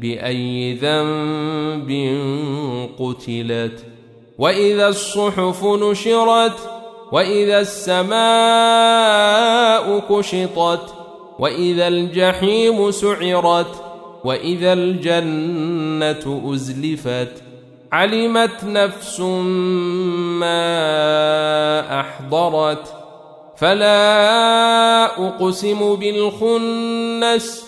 بأي ذنب قتلت وإذا الصحف نشرت وإذا السماء كشطت وإذا الجحيم سعرت وإذا الجنة أزلفت علمت نفس ما أحضرت فلا أقسم بالخنس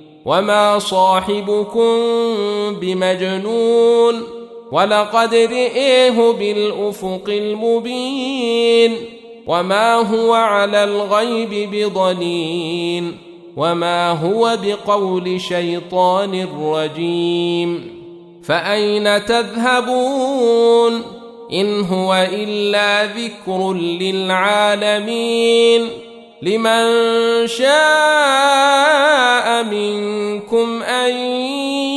وما صاحبكم بمجنون ولقد رئيه بالأفق المبين وما هو على الغيب بضنين وما هو بقول شيطان رجيم فأين تذهبون إن هو إلا ذكر للعالمين لمن شاء